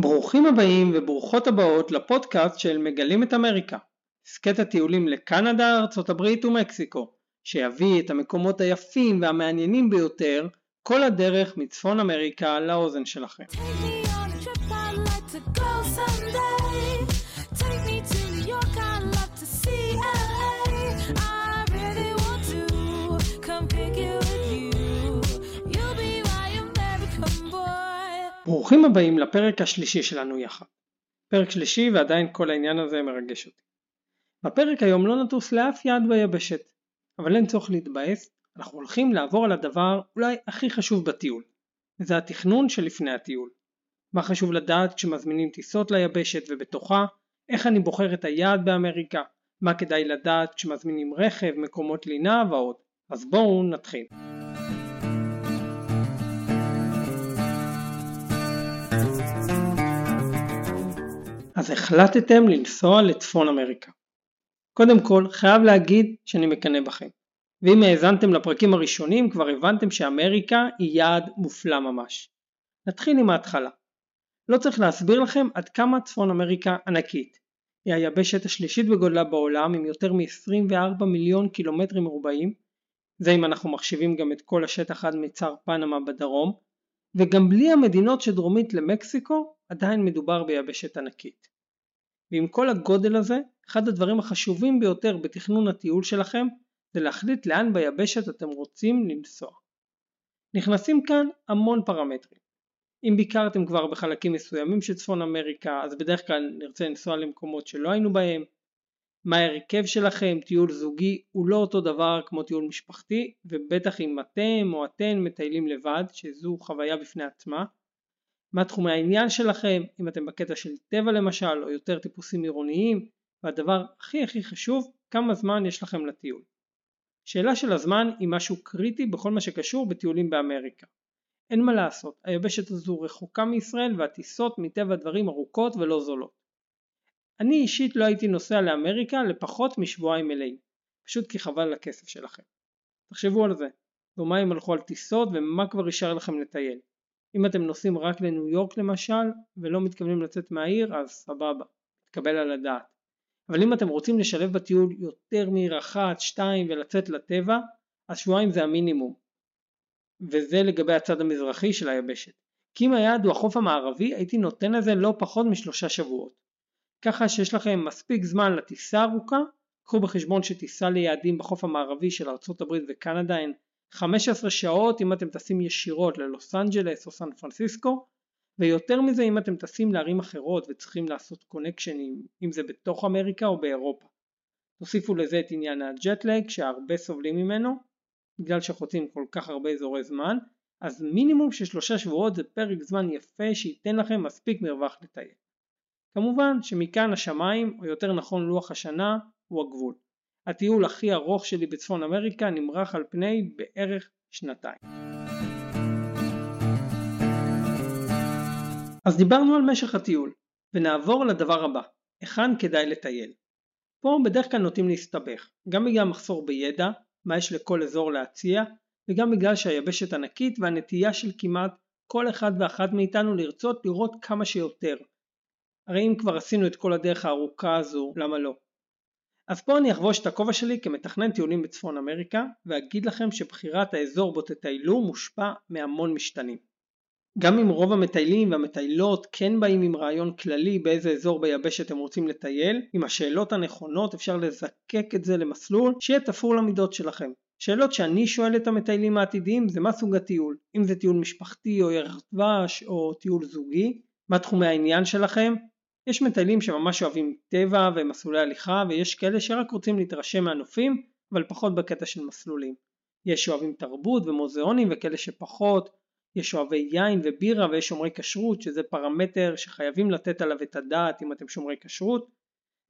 ברוכים הבאים וברוכות הבאות לפודקאסט של מגלים את אמריקה, הסכת הטיולים לקנדה, ארצות הברית ומקסיקו, שיביא את המקומות היפים והמעניינים ביותר כל הדרך מצפון אמריקה לאוזן שלכם. ברוכים הבאים לפרק השלישי שלנו יחד. פרק שלישי ועדיין כל העניין הזה מרגש אותי. בפרק היום לא נטוס לאף יד ביבשת, אבל אין צורך להתבאס, אנחנו הולכים לעבור על הדבר אולי הכי חשוב בטיול, וזה התכנון שלפני הטיול. מה חשוב לדעת כשמזמינים טיסות ליבשת ובתוכה, איך אני בוחר את היעד באמריקה, מה כדאי לדעת כשמזמינים רכב, מקומות לינה ועוד. אז בואו נתחיל. אז החלטתם לנסוע לצפון אמריקה. קודם כל, חייב להגיד שאני מקנא בכם. ואם האזנתם לפרקים הראשונים כבר הבנתם שאמריקה היא יעד מופלא ממש. נתחיל עם ההתחלה. לא צריך להסביר לכם עד כמה צפון אמריקה ענקית. היא היבשת השלישית בגודלה בעולם עם יותר מ-24 מיליון קילומטרים מרובעים, זה אם אנחנו מחשיבים גם את כל השטח עד מצר פנמה בדרום, וגם בלי המדינות שדרומית למקסיקו עדיין מדובר ביבשת ענקית. ועם כל הגודל הזה, אחד הדברים החשובים ביותר בתכנון הטיול שלכם זה להחליט לאן ביבשת אתם רוצים לנסוע. נכנסים כאן המון פרמטרים. אם ביקרתם כבר בחלקים מסוימים של צפון אמריקה, אז בדרך כלל נרצה לנסוע למקומות שלא היינו בהם. מה ההרכב שלכם, טיול זוגי הוא לא אותו דבר כמו טיול משפחתי, ובטח אם אתם או אתן מטיילים לבד, שזו חוויה בפני עצמה. מה תחומי העניין שלכם, אם אתם בקטע של טבע למשל, או יותר טיפוסים עירוניים, והדבר הכי הכי חשוב, כמה זמן יש לכם לטיול. שאלה של הזמן היא משהו קריטי בכל מה שקשור בטיולים באמריקה. אין מה לעשות, היבשת הזו רחוקה מישראל והטיסות מטבע הדברים ארוכות ולא זולות. אני אישית לא הייתי נוסע לאמריקה לפחות משבועיים מלאים, פשוט כי חבל על הכסף שלכם. תחשבו על זה, יומיים הלכו על טיסות ומה כבר יישאר לכם לטייל. אם אתם נוסעים רק לניו יורק למשל ולא מתכוונים לצאת מהעיר אז סבבה, תקבל על הדעת. אבל אם אתם רוצים לשלב בטיול יותר מעיר אחת, שתיים ולצאת לטבע, אז שבועיים זה המינימום. וזה לגבי הצד המזרחי של היבשת. כי אם היעד הוא החוף המערבי הייתי נותן לזה לא פחות משלושה שבועות. ככה שיש לכם מספיק זמן לטיסה ארוכה, קחו בחשבון שטיסה ליעדים בחוף המערבי של ארה"ב וקנדה הן 15 שעות אם אתם טסים ישירות ללוס אנג'לס או סן פרנסיסקו ויותר מזה אם אתם טסים לערים אחרות וצריכים לעשות קונקשנים אם זה בתוך אמריקה או באירופה. תוסיפו לזה את עניין הג'טלג שהרבה סובלים ממנו בגלל שחוצים כל כך הרבה אזורי זמן אז מינימום של שלושה שבועות זה פרק זמן יפה שייתן לכם מספיק מרווח לטייל. כמובן שמכאן השמיים או יותר נכון לוח השנה הוא הגבול. הטיול הכי ארוך שלי בצפון אמריקה נמרח על פני בערך שנתיים. אז דיברנו על משך הטיול, ונעבור לדבר הבא, היכן כדאי לטייל. פה בדרך כלל נוטים להסתבך, גם בגלל מחסור בידע, מה יש לכל אזור להציע, וגם בגלל שהיבשת ענקית והנטייה של כמעט כל אחד ואחת מאיתנו לרצות לראות כמה שיותר. הרי אם כבר עשינו את כל הדרך הארוכה הזו, למה לא? אז פה אני אחבוש את הכובע שלי כמתכנן טיולים בצפון אמריקה ואגיד לכם שבחירת האזור בו תטיילו מושפע מהמון משתנים. גם אם רוב המטיילים והמטיילות כן באים עם רעיון כללי באיזה אזור ביבשת הם רוצים לטייל, עם השאלות הנכונות אפשר לזקק את זה למסלול שיהיה תפור למידות שלכם. שאלות שאני שואל את המטיילים העתידיים זה מה סוג הטיול, אם זה טיול משפחתי או ירח דבש או טיול זוגי, מה תחומי העניין שלכם, יש מטיילים שממש אוהבים טבע ומסלולי הליכה ויש כאלה שרק רוצים להתרשם מהנופים אבל פחות בקטע של מסלולים. יש שאוהבים תרבות ומוזיאונים וכאלה שפחות, יש אוהבי יין ובירה ויש שומרי כשרות שזה פרמטר שחייבים לתת עליו את הדעת אם אתם שומרי כשרות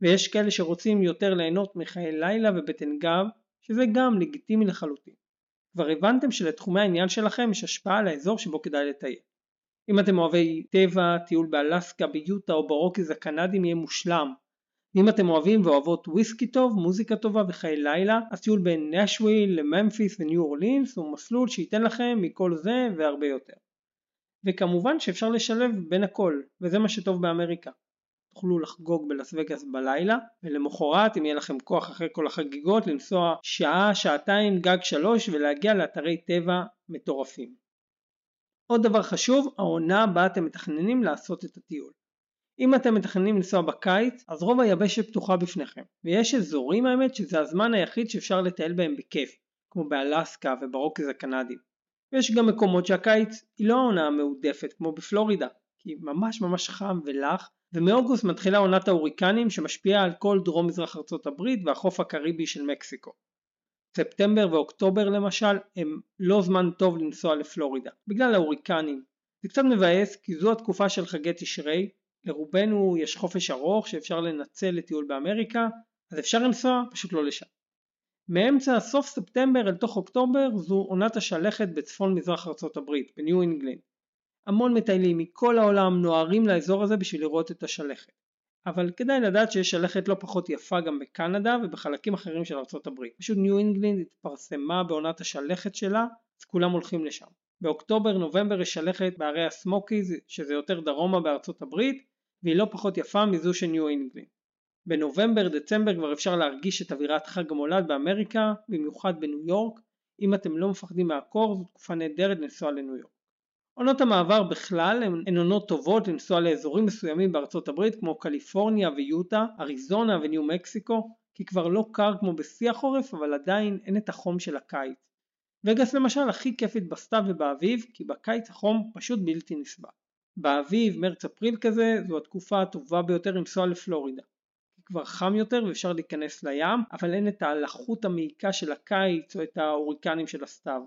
ויש כאלה שרוצים יותר ליהנות מחיי לילה ובטן גב שזה גם לגיטימי לחלוטין. כבר הבנתם שלתחומי העניין שלכם יש השפעה על האזור שבו כדאי לטייל. אם אתם אוהבי טבע, טיול באלסקה, ביוטה או ברוקיז הקנדים יהיה מושלם. ואם אתם אוהבים ואוהבות וויסקי טוב, מוזיקה טובה וחיי לילה, אז טיול בין נשוויל לממפיס וניו אורלינס הוא מסלול שייתן לכם מכל זה והרבה יותר. וכמובן שאפשר לשלב בין הכל, וזה מה שטוב באמריקה. תוכלו לחגוג בלס וגאס בלילה, ולמחרת אם יהיה לכם כוח אחרי כל החגיגות לנסוע שעה, שעתיים, גג שלוש ולהגיע לאתרי טבע מטורפים. עוד דבר חשוב, העונה הבאה אתם מתכננים לעשות את הטיול. אם אתם מתכננים לנסוע בקיץ, אז רוב היבשת פתוחה בפניכם, ויש אזורים האמת שזה הזמן היחיד שאפשר לטייל בהם בכיף, כמו באלסקה וברוקז הקנדים. ויש גם מקומות שהקיץ היא לא העונה המעודפת, כמו בפלורידה, כי ממש ממש חם ולח, ומאוגוסט מתחילה עונת ההוריקנים שמשפיעה על כל דרום מזרח ארצות הברית והחוף הקריבי של מקסיקו. ספטמבר ואוקטובר למשל הם לא זמן טוב לנסוע לפלורידה, בגלל ההוריקנים. זה קצת מבאס כי זו התקופה של חגי תשרי, לרובנו יש חופש ארוך שאפשר לנצל לטיול באמריקה, אז אפשר לנסוע, פשוט לא לשם. מאמצע סוף ספטמבר אל תוך אוקטובר זו עונת השלכת בצפון מזרח ארצות הברית, בניו אינגלנד. המון מטיילים מכל העולם נוהרים לאזור הזה בשביל לראות את השלכת. אבל כדאי לדעת שיש שלכת לא פחות יפה גם בקנדה ובחלקים אחרים של ארצות הברית. פשוט ניו אינגלנד התפרסמה בעונת השלכת שלה, אז כולם הולכים לשם. באוקטובר נובמבר יש שלכת בהרי הסמוקיז שזה יותר דרומה בארצות הברית והיא לא פחות יפה מזו של ניו אינגלנד. בנובמבר דצמבר כבר אפשר להרגיש את אווירת חג המולד באמריקה, במיוחד בניו יורק. אם אתם לא מפחדים מהקור זו תקופה נהדרת לנסוע לניו יורק. עונות המעבר בכלל הן עונות טובות לנסוע לאזורים מסוימים בארצות הברית כמו קליפורניה ויוטה, אריזונה וניו מקסיקו, כי כבר לא קר כמו בשיא החורף אבל עדיין אין את החום של הקיץ. וגאס למשל הכי כיפית בסתיו ובאביב כי בקיץ החום פשוט בלתי נסבל. באביב, מרץ אפריל כזה, זו התקופה הטובה ביותר לנסוע לפלורידה. כבר חם יותר ואפשר להיכנס לים, אבל אין את הלחות המעיקה של הקיץ או את ההוריקנים של הסתיו.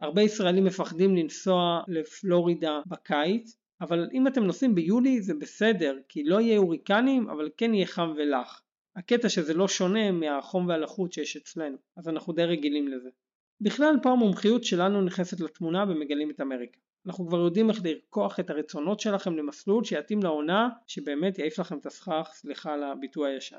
הרבה ישראלים מפחדים לנסוע לפלורידה בקיץ, אבל אם אתם נוסעים ביולי זה בסדר, כי לא יהיה הוריקנים, אבל כן יהיה חם ולח. הקטע שזה לא שונה מהחום והלחות שיש אצלנו, אז אנחנו די רגילים לזה. בכלל פה המומחיות שלנו נכנסת לתמונה ומגלים את אמריקה. אנחנו כבר יודעים איך לרקוח את הרצונות שלכם למסלול שיתאים לעונה שבאמת יעיף לכם את הסכך, סליחה על הביטוי הישן.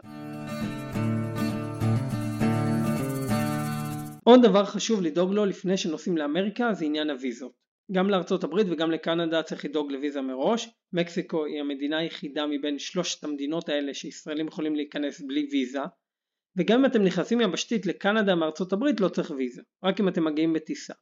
עוד דבר חשוב לדאוג לו לפני שנוסעים לאמריקה זה עניין הוויזות. גם לארצות הברית וגם לקנדה צריך לדאוג לוויזה מראש. מקסיקו היא המדינה היחידה מבין שלושת המדינות האלה שישראלים יכולים להיכנס בלי ויזה. וגם אם אתם נכנסים יבשתית לקנדה מארצות הברית לא צריך ויזה, רק אם אתם מגיעים בטיסה.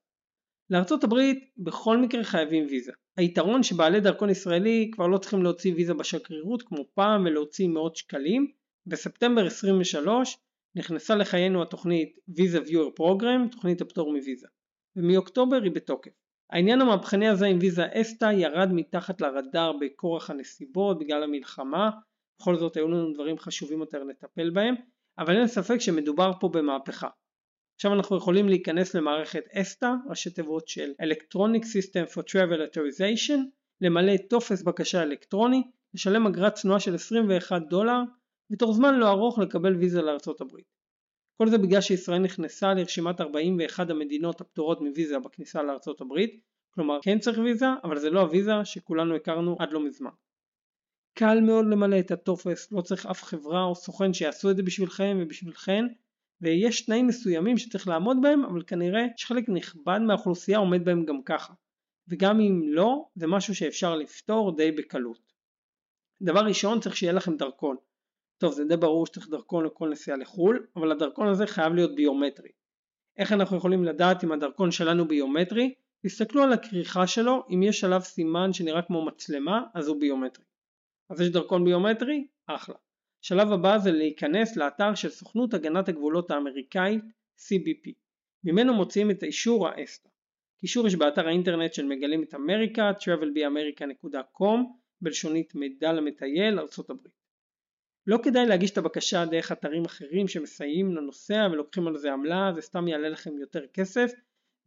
לארצות הברית בכל מקרה חייבים ויזה. היתרון שבעלי דרכון ישראלי כבר לא צריכים להוציא ויזה בשגרירות כמו פעם ולהוציא מאות שקלים. בספטמבר 23 נכנסה לחיינו התוכנית Visa Viewer Program, תוכנית הפטור מוויזה. ומאוקטובר היא בתוקף. העניין המהפכני הזה עם ויזה אסטה ירד מתחת לרדאר בכורח הנסיבות בגלל המלחמה, בכל זאת היו לנו דברים חשובים יותר לטפל בהם, אבל אין ספק שמדובר פה במהפכה. עכשיו אנחנו יכולים להיכנס למערכת אסטה, ראשי תיבות של Electronic System for Travel Authorization, למלא טופס בקשה אלקטרוני, לשלם אגרת צנועה של 21 דולר, ותוך זמן לא ארוך לקבל ויזה לארצות הברית. כל זה בגלל שישראל נכנסה לרשימת 41 המדינות הפטורות מוויזה בכניסה לארצות הברית, כלומר כן צריך ויזה, אבל זה לא הוויזה שכולנו הכרנו עד לא מזמן. קל מאוד למלא את הטופס, לא צריך אף חברה או סוכן שיעשו את זה בשבילכם ובשבילכן, ויש תנאים מסוימים שצריך לעמוד בהם אבל כנראה שחלק נכבד מהאוכלוסייה עומד בהם גם ככה וגם אם לא זה משהו שאפשר לפתור די בקלות. דבר ראשון צריך שיהיה לכם דרכון. טוב זה די ברור שצריך דרכון לכל נסיעה לחו"ל אבל הדרכון הזה חייב להיות ביומטרי. איך אנחנו יכולים לדעת אם הדרכון שלנו ביומטרי? תסתכלו על הכריכה שלו אם יש עליו סימן שנראה כמו מצלמה אז הוא ביומטרי. אז יש דרכון ביומטרי? אחלה. שלב הבא זה להיכנס לאתר של סוכנות הגנת הגבולות האמריקאית CBP. ממנו מוציאים את האישור האסטה. קישור יש באתר האינטרנט של מגלים את אמריקה travelbeamerica.com בלשונית מידע למטייל ארצות הברית. לא כדאי להגיש את הבקשה דרך אתרים אחרים שמסייעים לנוסע ולוקחים על זה עמלה, זה סתם יעלה לכם יותר כסף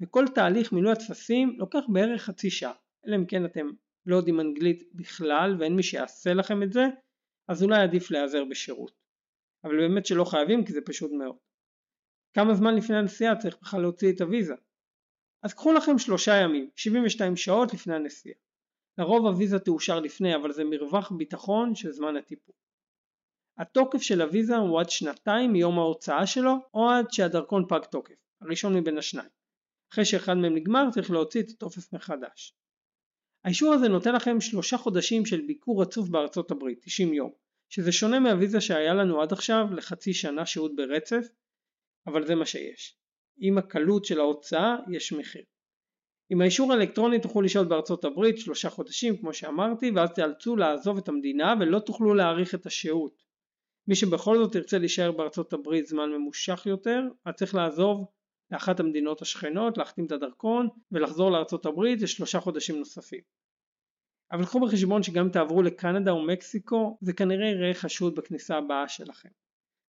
וכל תהליך מילוי הטפסים לוקח בערך חצי שעה, אלא אם כן אתם לא יודעים אנגלית בכלל ואין מי שיעשה לכם את זה אז אולי עדיף להיעזר בשירות. אבל באמת שלא חייבים כי זה פשוט מאוד. כמה זמן לפני הנסיעה צריך בכלל להוציא את הוויזה? אז קחו לכם שלושה ימים, 72 שעות לפני הנסיעה. לרוב הוויזה תאושר לפני אבל זה מרווח ביטחון של זמן הטיפול. התוקף של הוויזה הוא עד שנתיים מיום ההוצאה שלו או עד שהדרכון פג תוקף, הראשון מבין השניים. אחרי שאחד מהם נגמר צריך להוציא את הטופס מחדש. האישור הזה נותן לכם שלושה חודשים של ביקור רצוף בארצות הברית, 90 יום, שזה שונה מהוויזה שהיה לנו עד עכשיו לחצי שנה שהות ברצף, אבל זה מה שיש. עם הקלות של ההוצאה יש מחיר. עם האישור האלקטרוני תוכלו לשהות בארצות הברית שלושה חודשים כמו שאמרתי ואז תיאלצו לעזוב את המדינה ולא תוכלו להאריך את השהות. מי שבכל זאת ירצה להישאר בארצות הברית זמן ממושך יותר, אז צריך לעזוב לאחת המדינות השכנות, להחתים את הדרכון ולחזור לארצות הברית לשלושה חודשים נוספים. אבל קחו בחשבון שגם אם תעברו לקנדה או מקסיקו זה כנראה יראה חשוד בכניסה הבאה שלכם.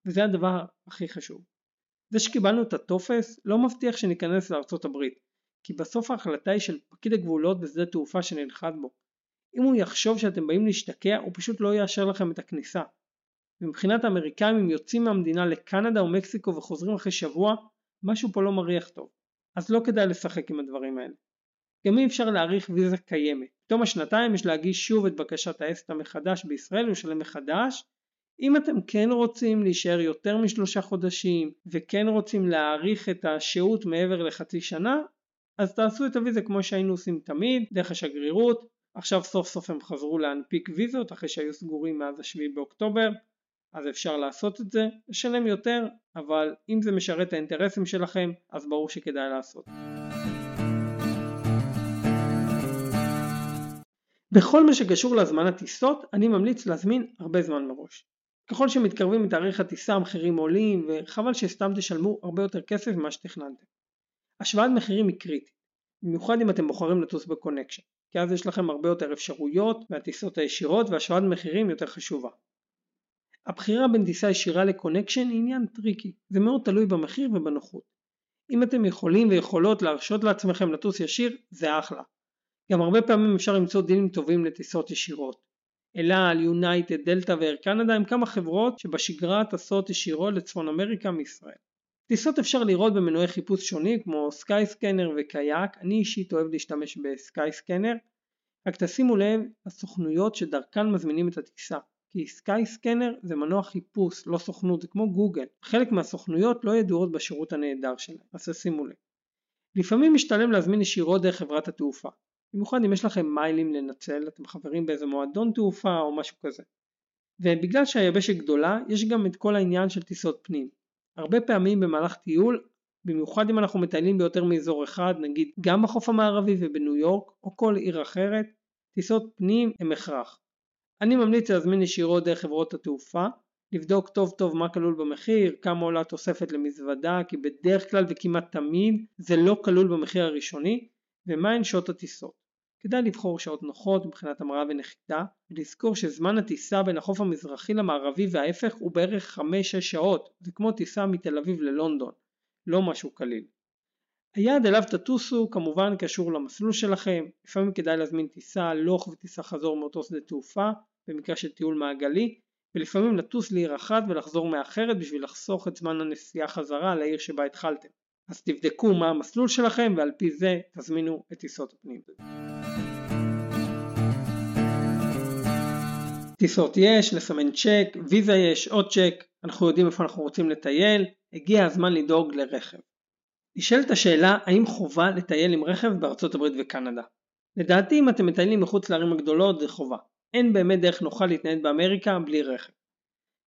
וזה הדבר הכי חשוב. זה שקיבלנו את הטופס לא מבטיח שניכנס לארצות הברית, כי בסוף ההחלטה היא של פקיד הגבולות בשדה תעופה שנלחץ בו. אם הוא יחשוב שאתם באים להשתקע הוא פשוט לא יאשר לכם את הכניסה. ומבחינת האמריקאים אם יוצאים מהמדינה לקנדה או מקסיקו וחוזרים אחרי שבוע משהו פה לא מריח טוב. אז לא כדאי לשחק עם הדברים האלה. גם אי אפשר להאריך ויזה קיימת. בתום השנתיים יש להגיש שוב את בקשת האסטה מחדש בישראל ולשלם מחדש. אם אתם כן רוצים להישאר יותר משלושה חודשים וכן רוצים להאריך את השהות מעבר לחצי שנה אז תעשו את הוויזה כמו שהיינו עושים תמיד דרך השגרירות עכשיו סוף סוף הם חזרו להנפיק ויזות אחרי שהיו סגורים מאז השביעי באוקטובר אז אפשר לעשות את זה, לשלם יותר, אבל אם זה משרת את האינטרסים שלכם, אז ברור שכדאי לעשות. בכל מה שקשור להזמן הטיסות, אני ממליץ להזמין הרבה זמן מראש. ככל שמתקרבים מתאריך הטיסה המחירים עולים וחבל שסתם תשלמו הרבה יותר כסף ממה שתכננתם. השוואת מחירים היא קריטית, במיוחד אם אתם בוחרים לטוס בקונקשן, כי אז יש לכם הרבה יותר אפשרויות והטיסות הישירות והשוואת מחירים יותר חשובה. הבחירה בין טיסה ישירה ל connection היא עניין tricky, זה מאוד תלוי במחיר ובנוחות. אם אתם יכולים ויכולות להרשות לעצמכם לטוס ישיר, זה אחלה. גם הרבה פעמים אפשר למצוא דילים טובים לטיסות ישירות. אלעל, יונייטד, דלתא ואיר קנדה הם כמה חברות שבשגרה טסות ישירות לצפון אמריקה מישראל. טיסות אפשר לראות במנועי חיפוש שונים כמו סקייסקנר וקייק, אני אישית אוהב להשתמש בסקייסקנר, רק תשימו לב לסוכנויות שדרכן מזמינים את הטיסה. כי סקייסקנר זה מנוע חיפוש, לא סוכנות, זה כמו גוגל. חלק מהסוכנויות לא ידועות בשירות הנהדר שלהם, אז שימו לב. לפעמים משתלם להזמין ישירות דרך חברת התעופה. במיוחד אם יש לכם מיילים לנצל, אתם חברים באיזה מועדון תעופה או משהו כזה. ובגלל שהיבשת גדולה, יש גם את כל העניין של טיסות פנים. הרבה פעמים במהלך טיול, במיוחד אם אנחנו מטיילים ביותר מאזור אחד, נגיד גם בחוף המערבי ובניו יורק, או כל עיר אחרת, טיסות פנים הם הכרח. אני ממליץ להזמין ישירות דרך חברות התעופה, לבדוק טוב טוב מה כלול במחיר, כמה עולה תוספת למזוודה, כי בדרך כלל וכמעט תמיד זה לא כלול במחיר הראשוני, ומהן שעות הטיסות. כדאי לבחור שעות נוחות מבחינת המראה ונחיתה, ולזכור שזמן הטיסה בין החוף המזרחי למערבי וההפך הוא בערך 5-6 שעות, זה כמו טיסה מתל אביב ללונדון, לא משהו קליל. היעד אליו תטוסו כמובן קשור למסלול שלכם, לפעמים כדאי להזמין טיסה הלוך וטיסה חזור מאותו שדה תעופה, במקרה של טיול מעגלי, ולפעמים לטוס לעיר אחת ולחזור מאחרת בשביל לחסוך את זמן הנסיעה חזרה לעיר שבה התחלתם. אז תבדקו מה המסלול שלכם ועל פי זה תזמינו את טיסות הפנים. טיסות יש, לסמן צ'ק, ויזה יש, עוד צ'ק, אנחנו יודעים איפה אנחנו רוצים לטייל, הגיע הזמן לדאוג לרכב. נשאלת השאלה האם חובה לטייל עם רכב בארצות הברית וקנדה. לדעתי אם אתם מטיילים מחוץ לערים הגדולות זה חובה. אין באמת דרך נוחה להתנייד באמריקה בלי רכב.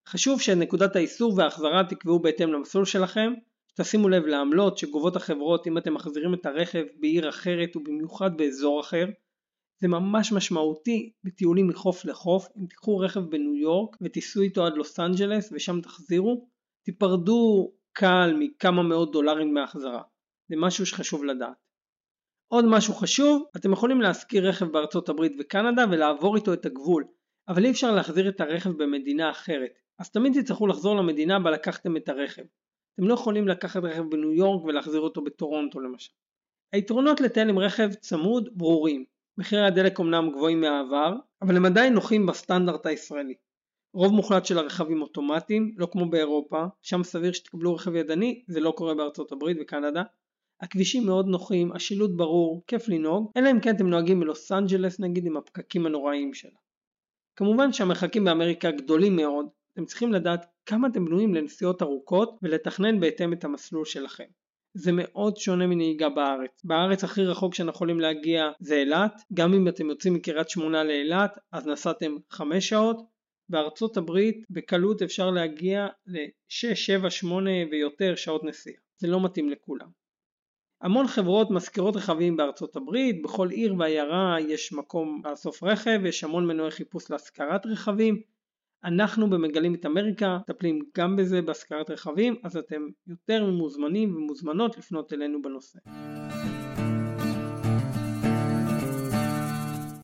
חשוב שנקודת האיסור וההחזרה תקבעו בהתאם למסלול שלכם, תשימו לב לעמלות שגובות החברות אם אתם מחזירים את הרכב בעיר אחרת ובמיוחד באזור אחר. זה ממש משמעותי בטיולים מחוף לחוף, אם תיקחו רכב בניו יורק ותיסעו איתו עד לוס אנג'לס ושם תחזירו, תיפרדו קל מכמה מאות דולרים מהחזרה. זה משהו שחשוב לדעת. עוד משהו חשוב, אתם יכולים להשכיר רכב בארצות הברית וקנדה ולעבור איתו את הגבול, אבל אי אפשר להחזיר את הרכב במדינה אחרת, אז תמיד תצטרכו לחזור למדינה בה לקחתם את הרכב. אתם לא יכולים לקחת רכב בניו יורק ולהחזיר אותו בטורונטו למשל. היתרונות לטייל עם רכב צמוד ברורים. מחירי הדלק אמנם גבוהים מהעבר, אבל הם עדיין נוחים בסטנדרט הישראלי. רוב מוחלט של הרכבים אוטומטיים, לא כמו באירופה, שם סביר שתקבלו רכב ידני, זה לא קורה בארצות הברית וקנדה, הכבישים מאוד נוחים, השילוט ברור, כיף לנהוג, אלא אם כן אתם נוהגים בלוס אנג'לס נגיד עם הפקקים הנוראיים שלה. כמובן שהמרחקים באמריקה גדולים מאוד, אתם צריכים לדעת כמה אתם בנויים לנסיעות ארוכות ולתכנן בהתאם את המסלול שלכם. זה מאוד שונה מנהיגה בארץ. בארץ הכי רחוק שאנחנו יכולים להגיע זה אילת, גם אם אתם יוצאים מקריית שמונה לאילת אז נסעתם 5 שעות, בארצות הברית בקלות אפשר להגיע ל-6, 7, 8 ויותר שעות נסיעה. זה לא מתאים לכולם. המון חברות משכירות רכבים בארצות הברית, בכל עיר ועיירה יש מקום לאסוף רכב, יש המון מנועי חיפוש להשכרת רכבים. אנחנו במגלים את אמריקה מטפלים גם בזה בהשכרת רכבים, אז אתם יותר ממוזמנים ומוזמנות לפנות אלינו בנושא.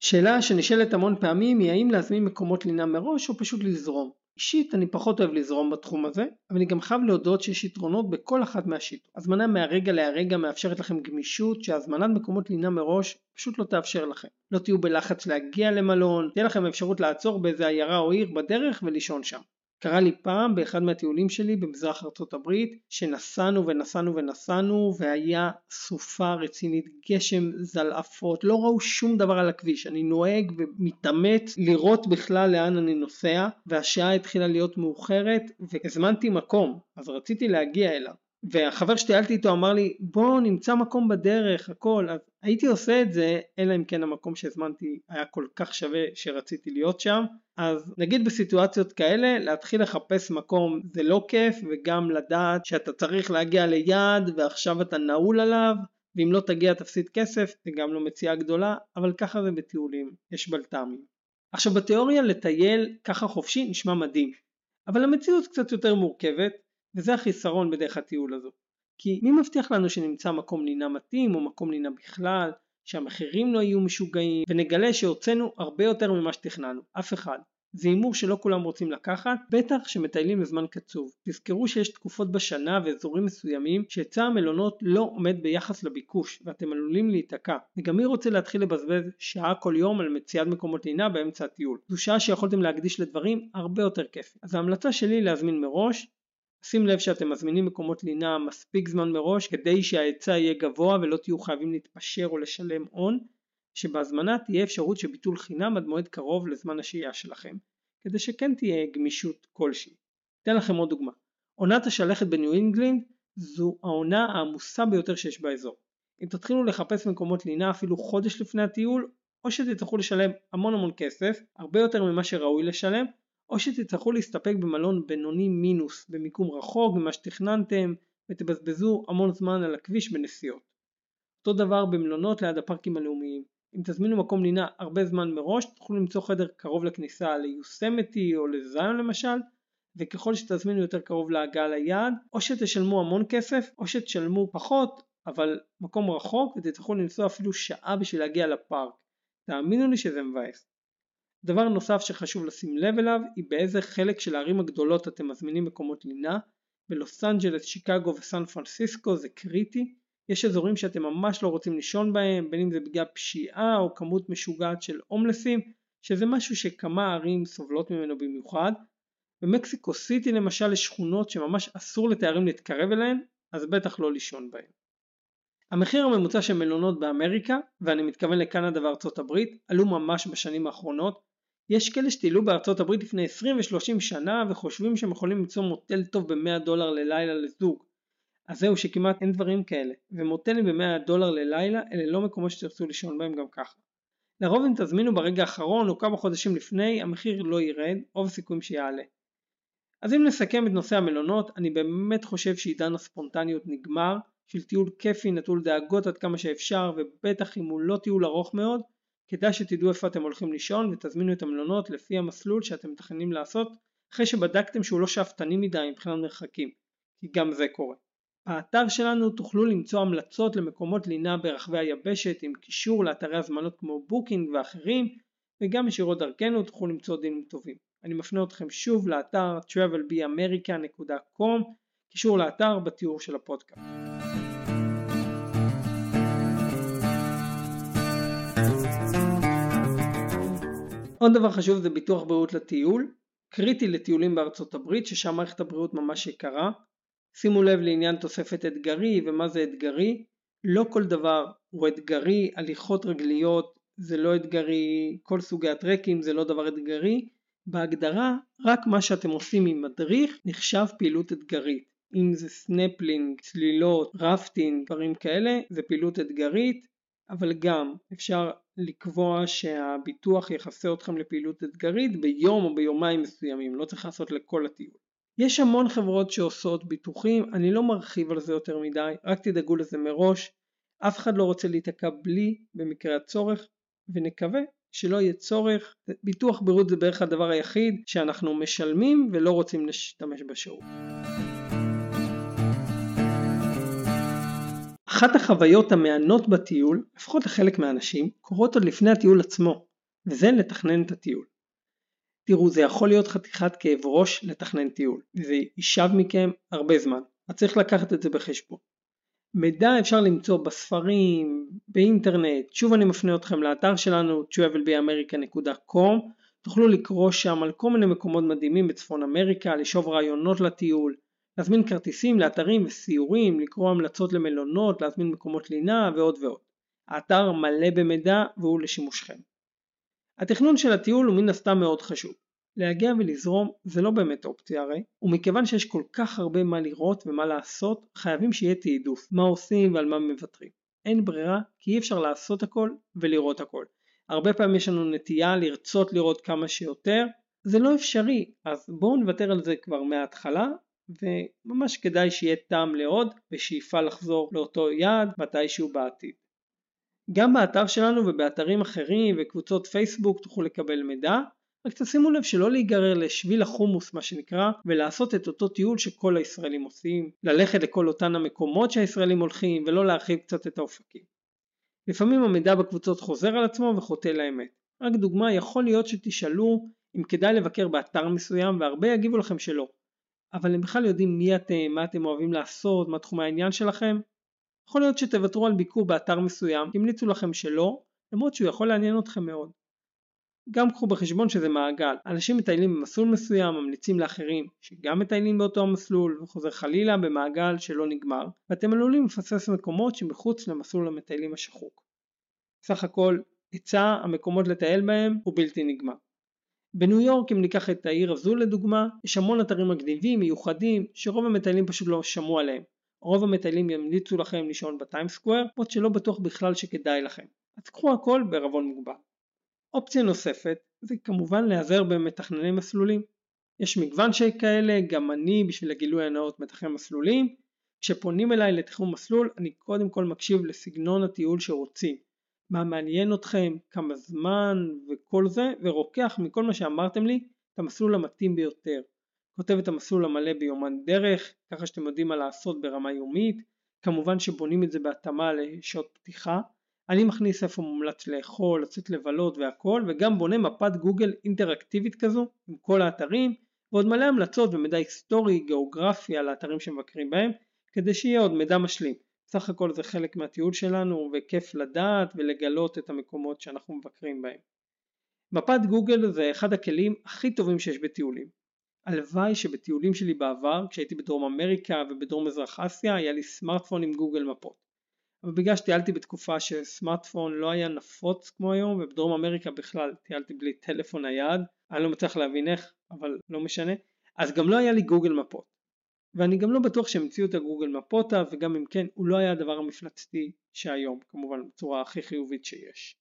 שאלה שנשאלת המון פעמים היא האם להזמין מקומות לינה מראש או פשוט לזרום. אישית אני פחות אוהב לזרום בתחום הזה, אבל אני גם חייב להודות שיש יתרונות בכל אחת מהשיטות. הזמנה מהרגע להרגע מאפשרת לכם גמישות שהזמנת מקומות לינה מראש פשוט לא תאפשר לכם. לא תהיו בלחץ להגיע למלון, תהיה לכם אפשרות לעצור באיזה עיירה או עיר בדרך ולישון שם. קרה לי פעם באחד מהטיולים שלי במזרח ארצות הברית שנסענו ונסענו ונסענו והיה סופה רצינית גשם זלעפות לא ראו שום דבר על הכביש. אני נוהג ומתאמץ לראות בכלל לאן אני נוסע והשעה התחילה להיות מאוחרת והזמנתי מקום. אז רציתי להגיע אליו והחבר שטיילתי איתו אמר לי בוא נמצא מקום בדרך הכל אז הייתי עושה את זה אלא אם כן המקום שהזמנתי היה כל כך שווה שרציתי להיות שם אז נגיד בסיטואציות כאלה להתחיל לחפש מקום זה לא כיף וגם לדעת שאתה צריך להגיע ליעד ועכשיו אתה נעול עליו ואם לא תגיע תפסיד כסף זה גם לא מציאה גדולה אבל ככה זה בטיולים יש בלת"מים. עכשיו בתיאוריה לטייל ככה חופשי נשמע מדהים אבל המציאות קצת יותר מורכבת וזה החיסרון בדרך הטיול הזו. כי מי מבטיח לנו שנמצא מקום לינה מתאים או מקום לינה בכלל, שהמחירים לא יהיו משוגעים ונגלה שהוצאנו הרבה יותר ממה שתכננו, אף אחד. זה הימור שלא כולם רוצים לקחת, בטח שמטיילים לזמן קצוב. תזכרו שיש תקופות בשנה ואזורים מסוימים שהיצע המלונות לא עומד ביחס לביקוש ואתם עלולים להיתקע. וגם מי רוצה להתחיל לבזבז שעה כל יום על מציאת מקומות לינה באמצע הטיול. זו שעה שיכולתם להקדיש לדברים הרבה יותר כיף. אז ההמלצה שלי להזמין מראש, שימו לב שאתם מזמינים מקומות לינה מספיק זמן מראש כדי שההיצע יהיה גבוה ולא תהיו חייבים להתפשר או לשלם הון, שבהזמנה תהיה אפשרות של ביטול חינם עד מועד קרוב לזמן השהייה שלכם, כדי שכן תהיה גמישות כלשהי. אתן לכם עוד דוגמה. עונת השלכת בניו אינגלינד זו העונה העמוסה ביותר שיש באזור. אם תתחילו לחפש מקומות לינה אפילו חודש לפני הטיול, או שתצטרכו לשלם המון המון כסף, הרבה יותר ממה שראוי לשלם, או שתצטרכו להסתפק במלון בינוני מינוס במיקום רחוק ממה שתכננתם ותבזבזו המון זמן על הכביש בנסיעות. אותו דבר במלונות ליד הפארקים הלאומיים. אם תזמינו מקום לינה הרבה זמן מראש תוכלו למצוא חדר קרוב לכניסה ליוסמתי או לזיון למשל וככל שתזמינו יותר קרוב להגעה ליעד או שתשלמו המון כסף או שתשלמו פחות אבל מקום רחוק ותצטרכו לנסוע אפילו שעה בשביל להגיע לפארק. תאמינו לי שזה מבאס. דבר נוסף שחשוב לשים לב אליו היא באיזה חלק של הערים הגדולות אתם מזמינים מקומות לינה. בלוס אנג'לס, שיקגו וסן פרנסיסקו זה קריטי. יש אזורים שאתם ממש לא רוצים לישון בהם, בין אם זה בגלל פשיעה או כמות משוגעת של הומלסים, שזה משהו שכמה ערים סובלות ממנו במיוחד. במקסיקו סיטי למשל יש שכונות שממש אסור לתיירים להתקרב אליהן, אז בטח לא לישון בהן. המחיר הממוצע של מלונות באמריקה, ואני מתכוון לקנדה וארצות הברית, עלו ממש בשנים האחרונות, יש כאלה שטיילו בארצות הברית לפני 20 ו-30 שנה וחושבים שהם יכולים למצוא מוטל טוב ב-100 דולר ללילה לזוג. אז זהו שכמעט אין דברים כאלה, ומוטלים ב-100 דולר ללילה אלה לא מקומות שתרצו לישון בהם גם ככה. לרוב אם תזמינו ברגע האחרון או כמה חודשים לפני, המחיר לא ירד, רוב הסיכויים שיעלה. אז אם נסכם את נושא המלונות, אני באמת חושב שעידן הספונטניות נגמר, של טיול כיפי נטול דאגות עד כמה שאפשר, ובטח אם הוא לא טיול ארוך מאוד, כדאי שתדעו איפה אתם הולכים לישון ותזמינו את המלונות לפי המסלול שאתם מתכננים לעשות אחרי שבדקתם שהוא לא שאפתני מדי מבחינת מרחקים, כי גם זה קורה. באתר שלנו תוכלו למצוא המלצות למקומות לינה ברחבי היבשת עם קישור לאתרי הזמנות כמו בוקינג ואחרים וגם ישירות דרכנו תוכלו למצוא דילים טובים. אני מפנה אתכם שוב לאתר travelbeamerica.com קישור לאתר בתיאור של הפודקאסט. עוד דבר חשוב זה ביטוח בריאות לטיול, קריטי לטיולים בארצות הברית ששם מערכת הבריאות ממש יקרה. שימו לב לעניין תוספת אתגרי ומה זה אתגרי, לא כל דבר הוא אתגרי, הליכות רגליות זה לא אתגרי, כל סוגי הטרקים זה לא דבר אתגרי, בהגדרה רק מה שאתם עושים עם מדריך נחשב פעילות אתגרית. אם זה סנפלינג, צלילות, רפטינג, דברים כאלה, זה פעילות אתגרית, אבל גם אפשר לקבוע שהביטוח יכסה אתכם לפעילות אתגרית ביום או ביומיים מסוימים, לא צריך לעשות לכל הטיול. יש המון חברות שעושות ביטוחים, אני לא מרחיב על זה יותר מדי, רק תדאגו לזה מראש, אף אחד לא רוצה להיתקע בלי במקרה הצורך, ונקווה שלא יהיה צורך, ביטוח בריאות זה בערך הדבר היחיד שאנחנו משלמים ולא רוצים להשתמש בשירות. אחת החוויות המענות בטיול, לפחות לחלק מהאנשים, קורות עוד לפני הטיול עצמו, וזה לתכנן את הטיול. תראו, זה יכול להיות חתיכת כאב ראש לתכנן טיול, וזה יישב מכם הרבה זמן, אז צריך לקחת את זה בחשבון. מידע אפשר למצוא בספרים, באינטרנט, שוב אני מפנה אתכם לאתר שלנו travelbyamerica.com תוכלו לקרוא שם על כל מיני מקומות מדהימים בצפון אמריקה, לשאוב רעיונות לטיול, להזמין כרטיסים לאתרים וסיורים, לקרוא המלצות למלונות, להזמין מקומות לינה ועוד ועוד. האתר מלא במידע והוא לשימושכם. התכנון של הטיול הוא מן הסתם מאוד חשוב. להגיע ולזרום זה לא באמת אופציה הרי, ומכיוון שיש כל כך הרבה מה לראות ומה לעשות, חייבים שיהיה תעדוף, מה עושים ועל מה מוותרים. אין ברירה כי אי אפשר לעשות הכל ולראות הכל. הרבה פעמים יש לנו נטייה לרצות לראות כמה שיותר, זה לא אפשרי, אז בואו נוותר על זה כבר מההתחלה, וממש כדאי שיהיה טעם לעוד ושאיפה לחזור לאותו יעד מתישהו בעתיד. גם באתר שלנו ובאתרים אחרים וקבוצות פייסבוק תוכלו לקבל מידע, רק תשימו לב שלא להיגרר לשביל החומוס מה שנקרא ולעשות את אותו טיול שכל הישראלים עושים, ללכת לכל אותן המקומות שהישראלים הולכים ולא להרחיב קצת את האופקים. לפעמים המידע בקבוצות חוזר על עצמו וחוטא לאמת. רק דוגמה, יכול להיות שתשאלו אם כדאי לבקר באתר מסוים והרבה יגיבו לכם שלא. אבל הם בכלל יודעים מי אתם, מה אתם אוהבים לעשות, מה תחום העניין שלכם. יכול להיות שתוותרו על ביקור באתר מסוים, המליצו לכם שלא, למרות שהוא יכול לעניין אתכם מאוד. גם קחו בחשבון שזה מעגל, אנשים מטיילים במסלול מסוים, ממליצים לאחרים שגם מטיילים באותו המסלול וחוזר חלילה במעגל שלא נגמר, ואתם עלולים לפספס מקומות שמחוץ למסלול המטיילים השחוק. סך הכל, היצע המקומות לטייל בהם הוא בלתי נגמר. בניו יורק אם ניקח את העיר הזו לדוגמה, יש המון אתרים מגניבים, מיוחדים, שרוב המטיילים פשוט לא שמעו עליהם. רוב המטיילים ימליצו לכם לישון בטיים סקוואר, למרות שלא בטוח בכלל שכדאי לכם. אז קחו הכל בערבון מוגבל. אופציה נוספת זה כמובן להיעזר במתכנני מסלולים. יש מגוון שכאלה, גם אני בשביל הגילוי הנאות מתכנן מסלולים. כשפונים אליי לתכנון מסלול אני קודם כל מקשיב לסגנון הטיול שרוצים. מה מעניין אתכם, כמה זמן וכל זה, ורוקח מכל מה שאמרתם לי את המסלול המתאים ביותר. כותב את המסלול המלא ביומן דרך, ככה שאתם יודעים מה לעשות ברמה יומית, כמובן שבונים את זה בהתאמה לשעות פתיחה, אני מכניס איפה מומלץ לאכול, לצאת לבלות והכל, וגם בונה מפת גוגל אינטראקטיבית כזו, עם כל האתרים, ועוד מלא המלצות ומידע היסטורי, גיאוגרפי על האתרים שמבקרים בהם, כדי שיהיה עוד מידע משלים. סך הכל זה חלק מהטיול שלנו וכיף לדעת ולגלות את המקומות שאנחנו מבקרים בהם. מפת גוגל זה אחד הכלים הכי טובים שיש בטיולים. הלוואי שבטיולים שלי בעבר, כשהייתי בדרום אמריקה ובדרום מזרח אסיה, היה לי סמארטפון עם גוגל מפות. אבל בגלל שטיילתי בתקופה שסמארטפון לא היה נפוץ כמו היום ובדרום אמריקה בכלל טיילתי בלי טלפון נייד אני לא מצליח להבין איך אבל לא משנה אז גם לא היה לי גוגל מפות ואני גם לא בטוח שהם המציאו את הגוגל מפותה וגם אם כן הוא לא היה הדבר המפלצתי שהיום כמובן בצורה הכי חיובית שיש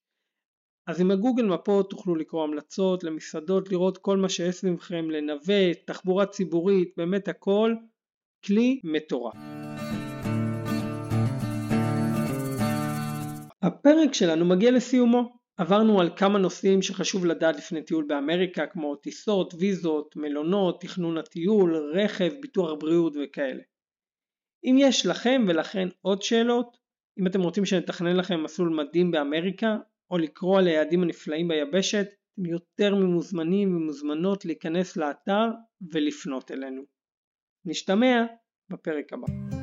אז עם הגוגל מפות תוכלו לקרוא המלצות למסעדות לראות כל מה שיש סביבכם לנווט תחבורה ציבורית באמת הכל כלי מטורף הפרק שלנו מגיע לסיומו. עברנו על כמה נושאים שחשוב לדעת לפני טיול באמריקה כמו טיסות, ויזות, מלונות, תכנון הטיול, רכב, ביטוח בריאות וכאלה. אם יש לכם ולכן עוד שאלות, אם אתם רוצים שנתכנן לכם מסלול מדהים באמריקה, או לקרוא על היעדים הנפלאים ביבשת, אתם יותר ממוזמנים ומוזמנות להיכנס לאתר ולפנות אלינו. נשתמע בפרק הבא.